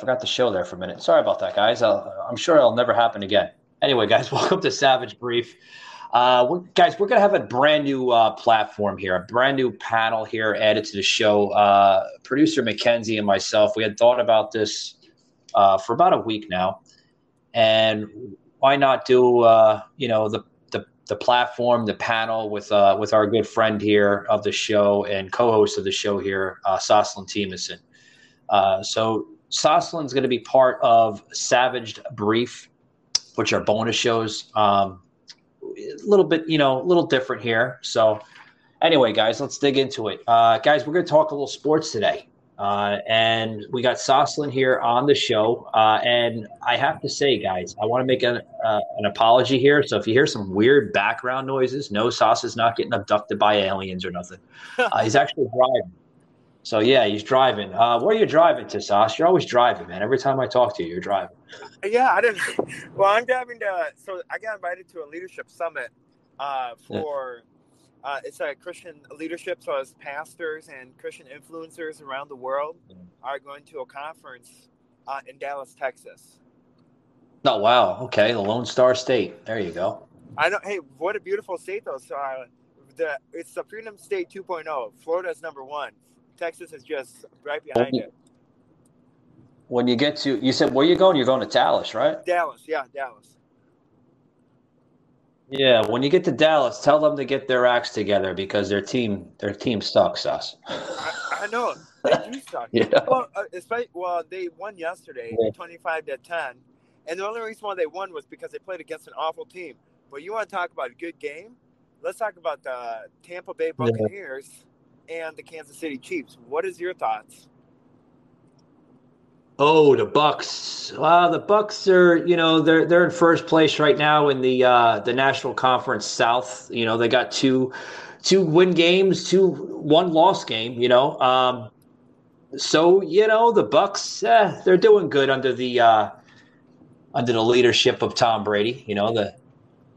Forgot the show there for a minute. Sorry about that, guys. i am sure it'll never happen again. Anyway, guys, welcome to Savaged Brief. Uh, we're, guys, we're going to have a brand new uh, platform here, a brand new panel here added to the show. Uh, producer Mackenzie and myself, we had thought about this uh, for about a week now, and why not do uh, you know the, the the platform, the panel with uh, with our good friend here of the show and co-host of the show here, uh, Soslin Timison. so Soslin's going to be part of Savaged Brief, which are bonus shows. Um, a little bit, you know, a little different here. So, anyway, guys, let's dig into it. Uh, guys, we're going to talk a little sports today. Uh, and we got Soslin here on the show. Uh, and I have to say, guys, I want to make an, uh, an apology here. So if you hear some weird background noises, no, Sauce is not getting abducted by aliens or nothing. Uh, he's actually driving. So yeah, he's driving. Uh, where are you driving to, Sas? You're always driving, man. Every time I talk to you, you're driving. Yeah, I didn't. Well, I'm driving to. So I got invited to a leadership summit uh, for. Uh, it's a Christian leadership, so as pastors and Christian influencers around the world are going to a conference uh, in Dallas, Texas. Oh wow! Okay, the Lone Star State. There you go. I know. Hey, what a beautiful state, though. So, uh, the it's the Freedom State 2.0. Florida's number one. Texas is just right behind it. When you get to, you said where you going? You're going to Dallas, right? Dallas, yeah, Dallas. Yeah, when you get to Dallas, tell them to get their acts together because their team, their team sucks us. I, I know they do suck. yeah. Well, uh, especially, well, they won yesterday, yeah. twenty-five to ten, and the only reason why they won was because they played against an awful team. But you want to talk about a good game? Let's talk about the Tampa Bay Buccaneers. Yeah and the Kansas City Chiefs. What is your thoughts? Oh, the Bucs. Well, the Bucs are, you know, they're they're in first place right now in the uh, the National Conference South. You know, they got two two win games, two one loss game. You know, um, so you know the Bucs, eh, they're doing good under the uh, under the leadership of Tom Brady. You know, the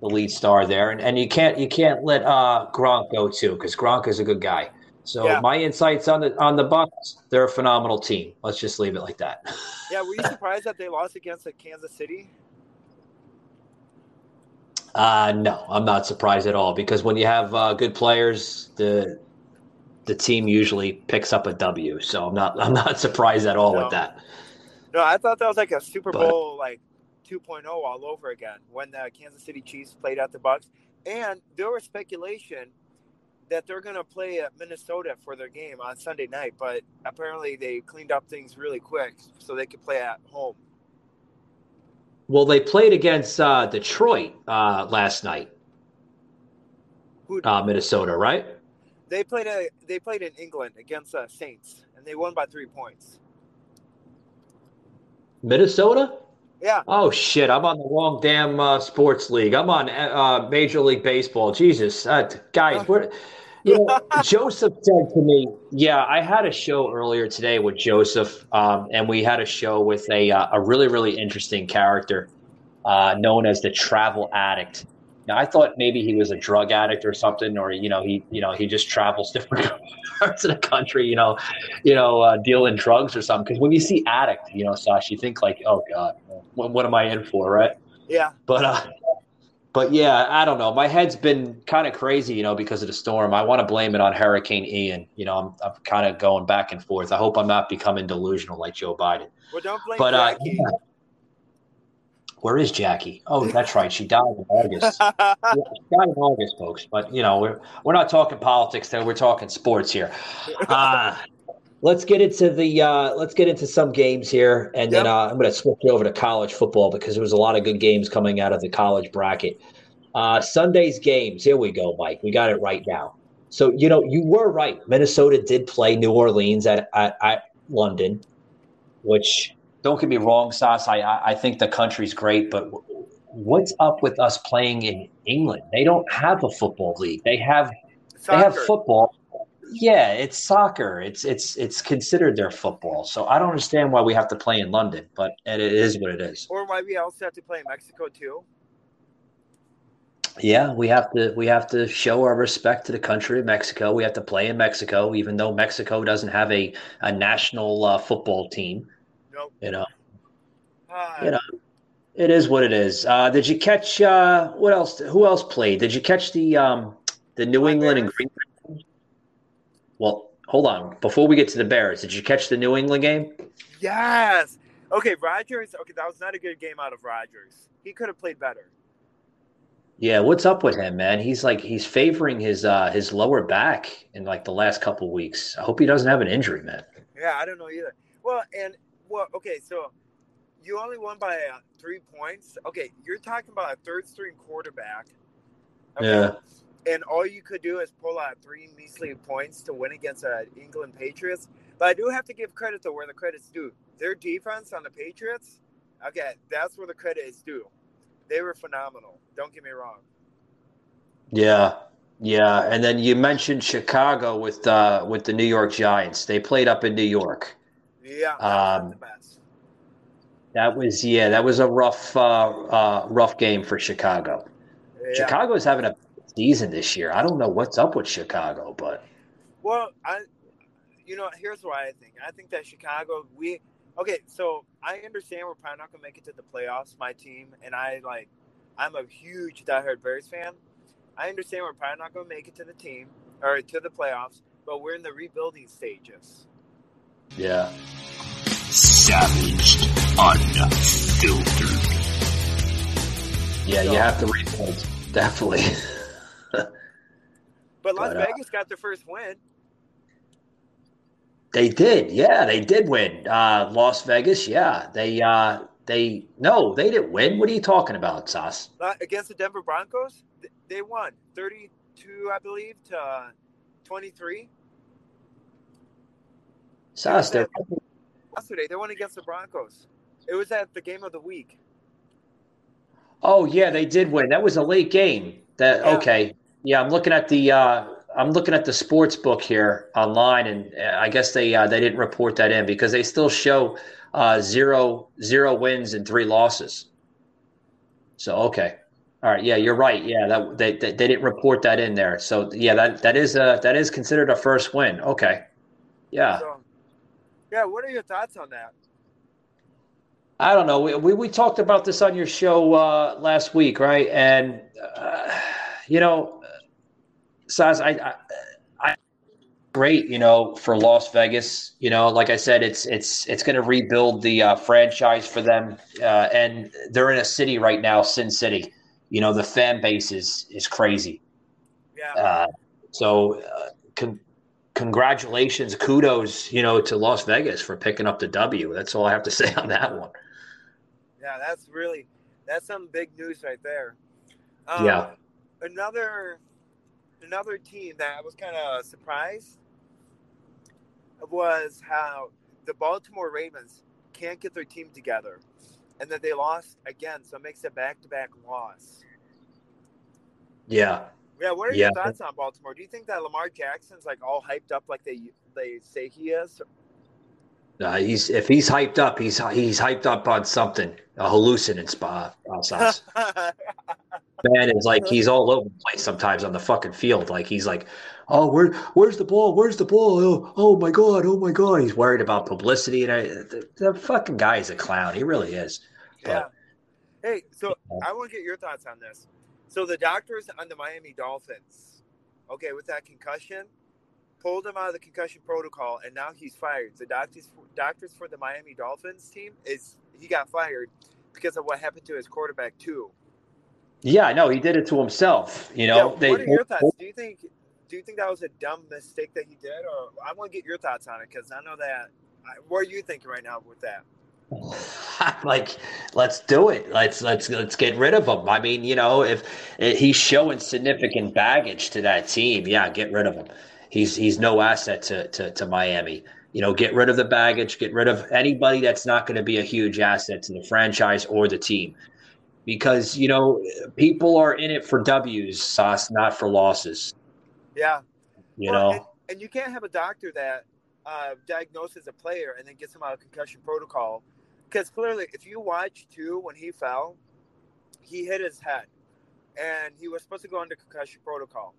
the lead star there, and, and you can't you can't let uh, Gronk go too because Gronk is a good guy. So yeah. my insights on the on the Bucs, they're a phenomenal team. Let's just leave it like that. yeah, were you surprised that they lost against the Kansas City? Uh no, I'm not surprised at all because when you have uh, good players, the the team usually picks up a W. So I'm not I'm not surprised at all no. with that. No, I thought that was like a Super Bowl like 2.0 all over again when the Kansas City Chiefs played at the Bucks, and there was speculation that they're going to play at Minnesota for their game on Sunday night, but apparently they cleaned up things really quick so they could play at home. Well, they played against uh, Detroit uh, last night. Uh, Minnesota, right? They played a, they played in England against uh, Saints, and they won by three points. Minnesota? Yeah. Oh shit! I'm on the wrong damn uh, sports league. I'm on uh, Major League Baseball. Jesus, uh, guys, we're you know, Joseph said to me, "Yeah, I had a show earlier today with Joseph, um, and we had a show with a uh, a really really interesting character uh, known as the Travel Addict." Now, I thought maybe he was a drug addict or something, or you know, he you know he just travels different parts of the country, you know, you know, uh, dealing drugs or something. Because when you see addict, you know, Sash, you think like, "Oh God, what, what am I in for?" Right? Yeah. But uh, but yeah, I don't know. My head's been kind of crazy, you know, because of the storm. I want to blame it on Hurricane Ian. You know, I'm, I'm kind of going back and forth. I hope I'm not becoming delusional like Joe Biden. Well, don't blame but, uh. Uh, where is Jackie? Oh, that's right. She died in August. yeah, she died in August, folks. But you know, we're we're not talking politics there. We're talking sports here. Uh, let's get into the uh, let's get into some games here, and yep. then uh, I'm going to switch over to college football because there was a lot of good games coming out of the college bracket. Uh, Sunday's games. Here we go, Mike. We got it right now. So you know you were right. Minnesota did play New Orleans at at, at London, which don't get me wrong, Sas. I I think the country's great, but what's up with us playing in England? They don't have a football league. They have Soccer. they have football yeah, it's soccer. It's it's it's considered their football. So I don't understand why we have to play in London, but it is what it is. Or why we also have to play in Mexico too. Yeah, we have to we have to show our respect to the country of Mexico. We have to play in Mexico, even though Mexico doesn't have a a national uh, football team. Nope. You know. Uh, you know. It is what it is. Uh, did you catch uh, what else? Who else played? Did you catch the um, the New England and Green? Well, hold on. Before we get to the Bears, did you catch the New England game? Yes. Okay, Rodgers. Okay, that was not a good game out of Rodgers. He could have played better. Yeah, what's up with him, man? He's like he's favoring his uh his lower back in like the last couple weeks. I hope he doesn't have an injury, man. Yeah, I don't know either. Well, and well, okay, so you only won by uh, three points. Okay, you're talking about a third string quarterback. Okay? Yeah. And all you could do is pull out three measly points to win against uh, England Patriots. But I do have to give credit to where the credit's due. Their defense on the Patriots, okay, that's where the credit is due. They were phenomenal. Don't get me wrong. Yeah, yeah, and then you mentioned Chicago with uh, with the New York Giants. They played up in New York. Yeah, um, that was yeah, that was a rough uh, uh, rough game for Chicago. Yeah. Chicago's having a season this year. I don't know what's up with Chicago, but well, I you know here's what I think. I think that Chicago we okay. So I understand we're probably not gonna make it to the playoffs. My team and I like I'm a huge diehard Bears fan. I understand we're probably not gonna make it to the team or to the playoffs, but we're in the rebuilding stages. Yeah. Savaged, unfiltered. Yeah, so, you have to rebuild, definitely. But Las but, uh, Vegas got their first win. They did, yeah, they did win. Uh, Las Vegas, yeah, they uh, they no, they didn't win. What are you talking about, Sauce? Uh, against the Denver Broncos, they won thirty-two, I believe, to uh, twenty-three. Sauce, they're yesterday. They won against the Broncos. It was at the game of the week. Oh yeah, they did win. That was a late game. That yeah. okay. Yeah, I'm looking at the uh, I'm looking at the sports book here online, and uh, I guess they uh, they didn't report that in because they still show uh, zero zero wins and three losses. So okay, all right, yeah, you're right. Yeah, that they, they, they didn't report that in there. So yeah, that that is a that is considered a first win. Okay, yeah. So, yeah, what are your thoughts on that? I don't know. We, we, we talked about this on your show uh, last week, right? And uh, you know, Saz, I, I, I, great, you know, for Las Vegas. You know, like I said, it's it's it's going to rebuild the uh, franchise for them, uh, and they're in a city right now, Sin City. You know, the fan base is is crazy. Yeah. Uh, so, uh, con- congratulations, kudos, you know, to Las Vegas for picking up the W. That's all I have to say on that one. Yeah, that's really that's some big news right there. Um, yeah. Another another team that I was kind of surprised was how the Baltimore Ravens can't get their team together and that they lost again. So it makes a back to back loss. Yeah. Yeah. What are yeah. your thoughts on Baltimore? Do you think that Lamar Jackson's like all hyped up like they they say he is? Uh, he's if he's hyped up, he's he's hyped up on something, a hallucinant spot Man is like he's all over the place sometimes on the fucking field. Like he's like, oh, where where's the ball? Where's the ball? Oh, oh my god, oh my god. He's worried about publicity, and I, the, the fucking guy is a clown. He really is. But, yeah. Hey, so I want to get your thoughts on this. So the doctors on the Miami Dolphins, okay, with that concussion, pulled him out of the concussion protocol, and now he's fired. The doctors doctors for the Miami Dolphins team is he got fired because of what happened to his quarterback too. Yeah, no, he did it to himself. You know, yeah, they, what are your thoughts? Do you think do you think that was a dumb mistake that he did, or I want to get your thoughts on it because I know that. What are you thinking right now with that? like let's do it let's let's let's get rid of him i mean you know if, if he's showing significant baggage to that team yeah get rid of him he's he's no asset to, to, to Miami. You know, get rid of the baggage, get rid of anybody that's not going to be a huge asset to the franchise or the team. Because, you know, people are in it for W's, Sauce, not for losses. Yeah. You well, know, and, and, you can't have a doctor that uh, diagnoses a player and then gets him out of concussion protocol. Because clearly, if you watch too, when he fell, he hit his head and he was supposed to go under concussion protocol.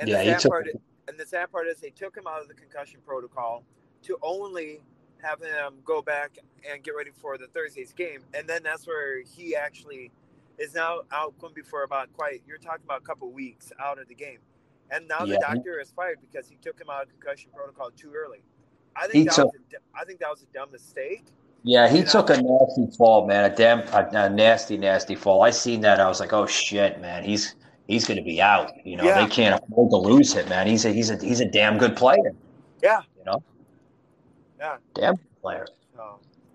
And yeah, the sad took- part, and the sad part is they took him out of the concussion protocol to only have him go back and get ready for the Thursday's game, and then that's where he actually is now out going to be for about quite. You're talking about a couple weeks out of the game, and now yeah. the doctor is fired because he took him out of concussion protocol too early. I think that took, was a, I think that was a dumb mistake. Yeah, he took a nasty fall, man. A damn, a, a, nasty, nasty fall. I seen that. I was like, oh shit, man. He's he's going to be out. You know, yeah. they can't afford to lose him, man. He's a he's a he's a damn good player. Yeah. Yeah. Damn good player.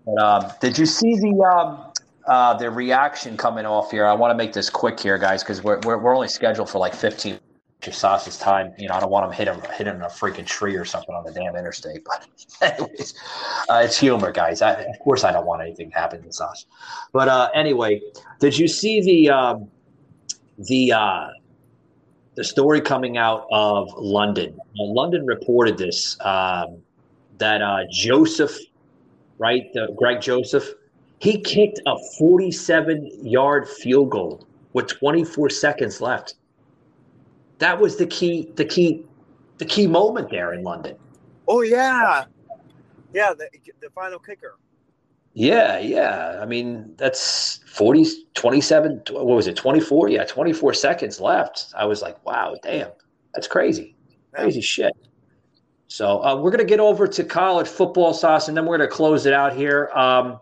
But, um, did you see the um, uh, the reaction coming off here? I want to make this quick here, guys, because we're, we're we're only scheduled for like fifteen Sauce's time. You know, I don't want him hit him hitting a freaking tree or something on the damn interstate. But anyways, uh, it's humor, guys. I, of course, I don't want anything to happen to Sauce. But uh, anyway, did you see the um, the uh, the story coming out of London? Uh, London reported this um, that uh, Joseph, right, the, Greg Joseph, he kicked a 47 yard field goal with 24 seconds left that was the key the key the key moment there in London. Oh yeah, yeah, the, the final kicker. Yeah, yeah. I mean, that's 40, 27, what was it, 24? Yeah, 24 seconds left. I was like, wow, damn, that's crazy. Crazy shit. So uh, we're going to get over to college football sauce, and then we're going to close it out here. Um,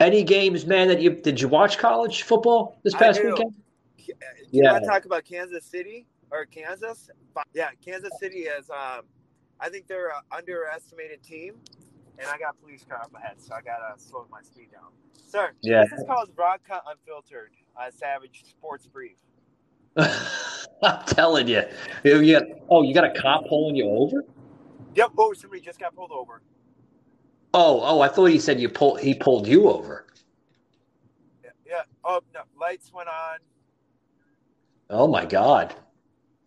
any games, man, that you did you watch college football this past weekend? you yeah. talk about Kansas City or Kansas? Yeah, Kansas City is. Um, I think they're an underestimated team, and I got police car up ahead, so I gotta slow my speed down. Sir, yeah. this is called Broadcast Unfiltered, uh, Savage Sports Brief. I'm telling you, you got, oh, you got a cop pulling you over? Yep. Oh, somebody just got pulled over. Oh, oh, I thought you said you pulled. He pulled you over. Yeah. yeah. Oh no, lights went on. Oh my god.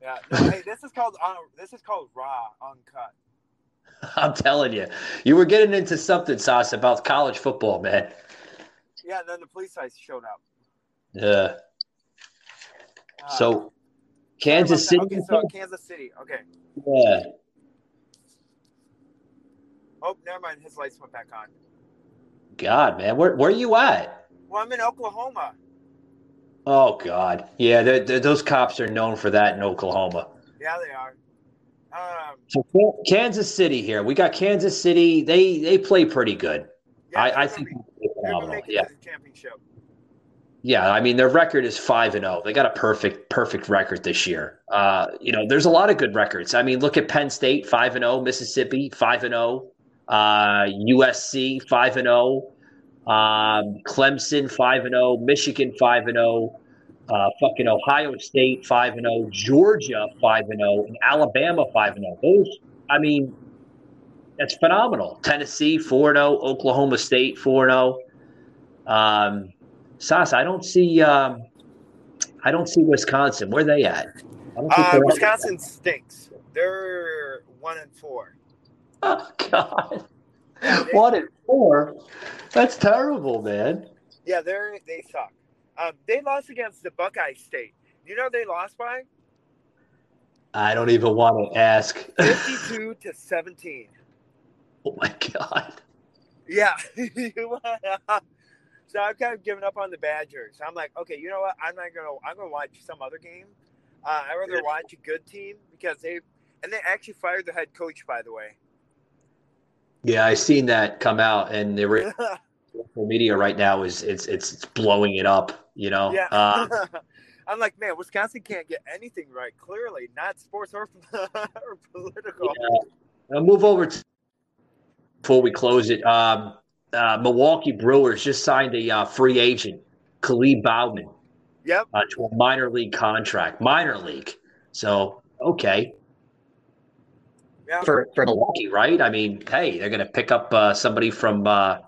Yeah. No, hey, this is called uh, this is called raw uncut. I'm telling you, you were getting into something, Sauce, about college football, man. Yeah, and then the police guys showed up. Yeah. Uh, so, Kansas City. Okay, so Kansas City. Okay. Yeah. Oh, never mind. His lights went back on. God, man, where where are you at? Well, I'm in Oklahoma. Oh God, yeah, they're, they're, those cops are known for that in Oklahoma. Yeah, they are. Um, so Kansas City here, we got Kansas City. They they play pretty good. Yeah, I, I think be, phenomenal. Yeah. championship. Yeah, I mean their record is five and zero. Oh. They got a perfect perfect record this year. Uh, you know, there's a lot of good records. I mean, look at Penn State five and zero, Mississippi five and zero, uh, USC five and zero. Um, Clemson five and zero, oh, Michigan five and zero, oh, uh, fucking Ohio State five and zero, oh, Georgia five and zero, and Alabama five and zero. Those, I mean, that's phenomenal. Tennessee four and zero, Oklahoma State four zero. Um, Sas, I don't see, um, I don't see Wisconsin. Where are they at? Uh, Wisconsin stinks. They're one and four. Oh God. One and four. That's terrible, man. Yeah, they're they suck. Um, they lost against the Buckeye State. You know they lost by? I don't even want to ask. Fifty-two to seventeen. Oh my god. Yeah. so I've kind of given up on the Badgers. I'm like, okay, you know what? I'm not gonna. I'm gonna watch some other game. Uh, I'd rather watch a good team because they and they actually fired the head coach, by the way. Yeah, I seen that come out, and the media right now is it's it's blowing it up. You know. Yeah. Uh, I'm like, man, Wisconsin can't get anything right. Clearly, not sports or, or political. Yeah. I'll move over to before we close it. Um, uh, Milwaukee Brewers just signed a uh, free agent, Khalid Bauman. Yep. Uh, to a minor league contract, minor league. So okay, yeah. for for Milwaukee, right? I mean, hey, they're going to pick up uh, somebody from. Uh,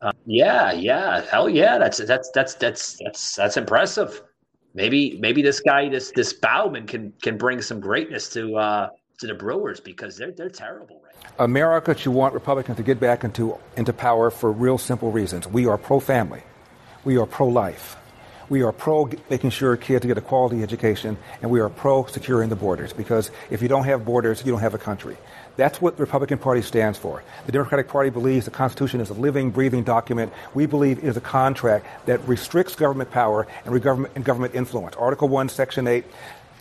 uh, yeah, yeah, hell yeah, that's that's that's that's that's that's impressive. Maybe maybe this guy, this this Bauman, can can bring some greatness to uh, to the Brewers because they're they're terrible right now. America should want Republicans to get back into into power for real simple reasons. We are pro family, we are pro life, We are pro making sure kids get a quality education, and we are pro securing the borders because if you don't have borders, you don't have a country. That's what the Republican Party stands for. The Democratic Party believes the Constitution is a living, breathing document. We believe it is a contract that restricts government power and government, and government influence. Article 1, Section 8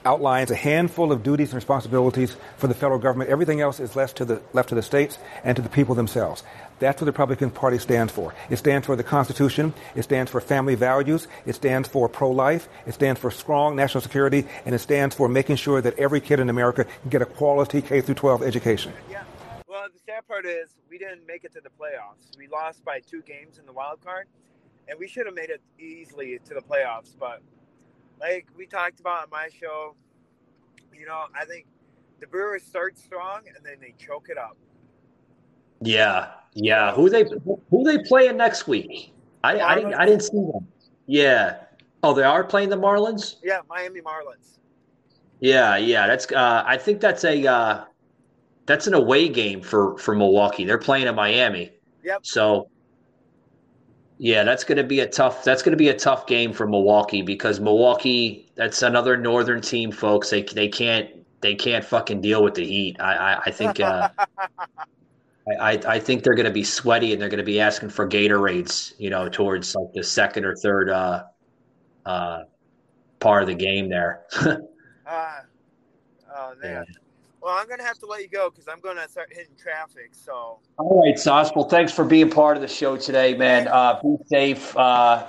outlines a handful of duties and responsibilities for the federal government. Everything else is left to the, left to the states and to the people themselves. That's what the Republican Party stands for. It stands for the Constitution. It stands for family values. It stands for pro-life. It stands for strong national security, and it stands for making sure that every kid in America can get a quality K through 12 education. Yeah. Well, the sad part is we didn't make it to the playoffs. We lost by two games in the wild card, and we should have made it easily to the playoffs. But like we talked about on my show, you know, I think the Brewers start strong and then they choke it up. Yeah, yeah. Who they who they playing next week? I I didn't I didn't see them. Yeah. Oh, they are playing the Marlins. Yeah, Miami Marlins. Yeah, yeah. That's uh, I think that's a uh, that's an away game for for Milwaukee. They're playing in Miami. Yep. So yeah, that's going to be a tough. That's going to be a tough game for Milwaukee because Milwaukee. That's another northern team, folks. They they can't they can't fucking deal with the heat. I I, I think. Uh, I, I think they're going to be sweaty and they're going to be asking for Gatorades, you know, towards like the second or third uh, uh, part of the game there. uh, oh man. Yeah. Well, I'm gonna have to let you go because I'm gonna start hitting traffic. So. All right, Sauce. Well, thanks for being part of the show today, man. Uh, be safe. Uh,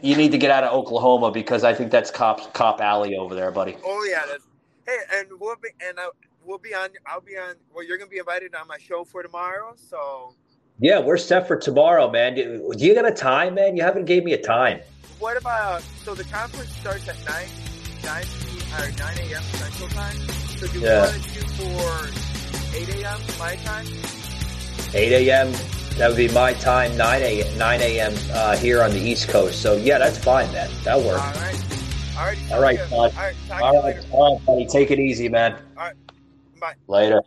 you need to get out of Oklahoma because I think that's cop cop alley over there, buddy. Oh yeah. That's, hey, and we'll be and I, we'll be on. I'll be on. Well, you're gonna be invited on my show for tomorrow. So. Yeah, we're set for tomorrow, man. Do, do you got a time, man? You haven't gave me a time. What about so the conference starts at nine nine or nine a.m. Central Time. So do yeah. want to do for eight a.m. my time? Eight a.m. That would be my time. Nine a.m. Nine a.m. Uh, here on the East Coast. So yeah, that's fine, man. That works. All right. All right. All right, bud. All right. All right, all right, buddy. Take it easy, man. All right. Bye. Later.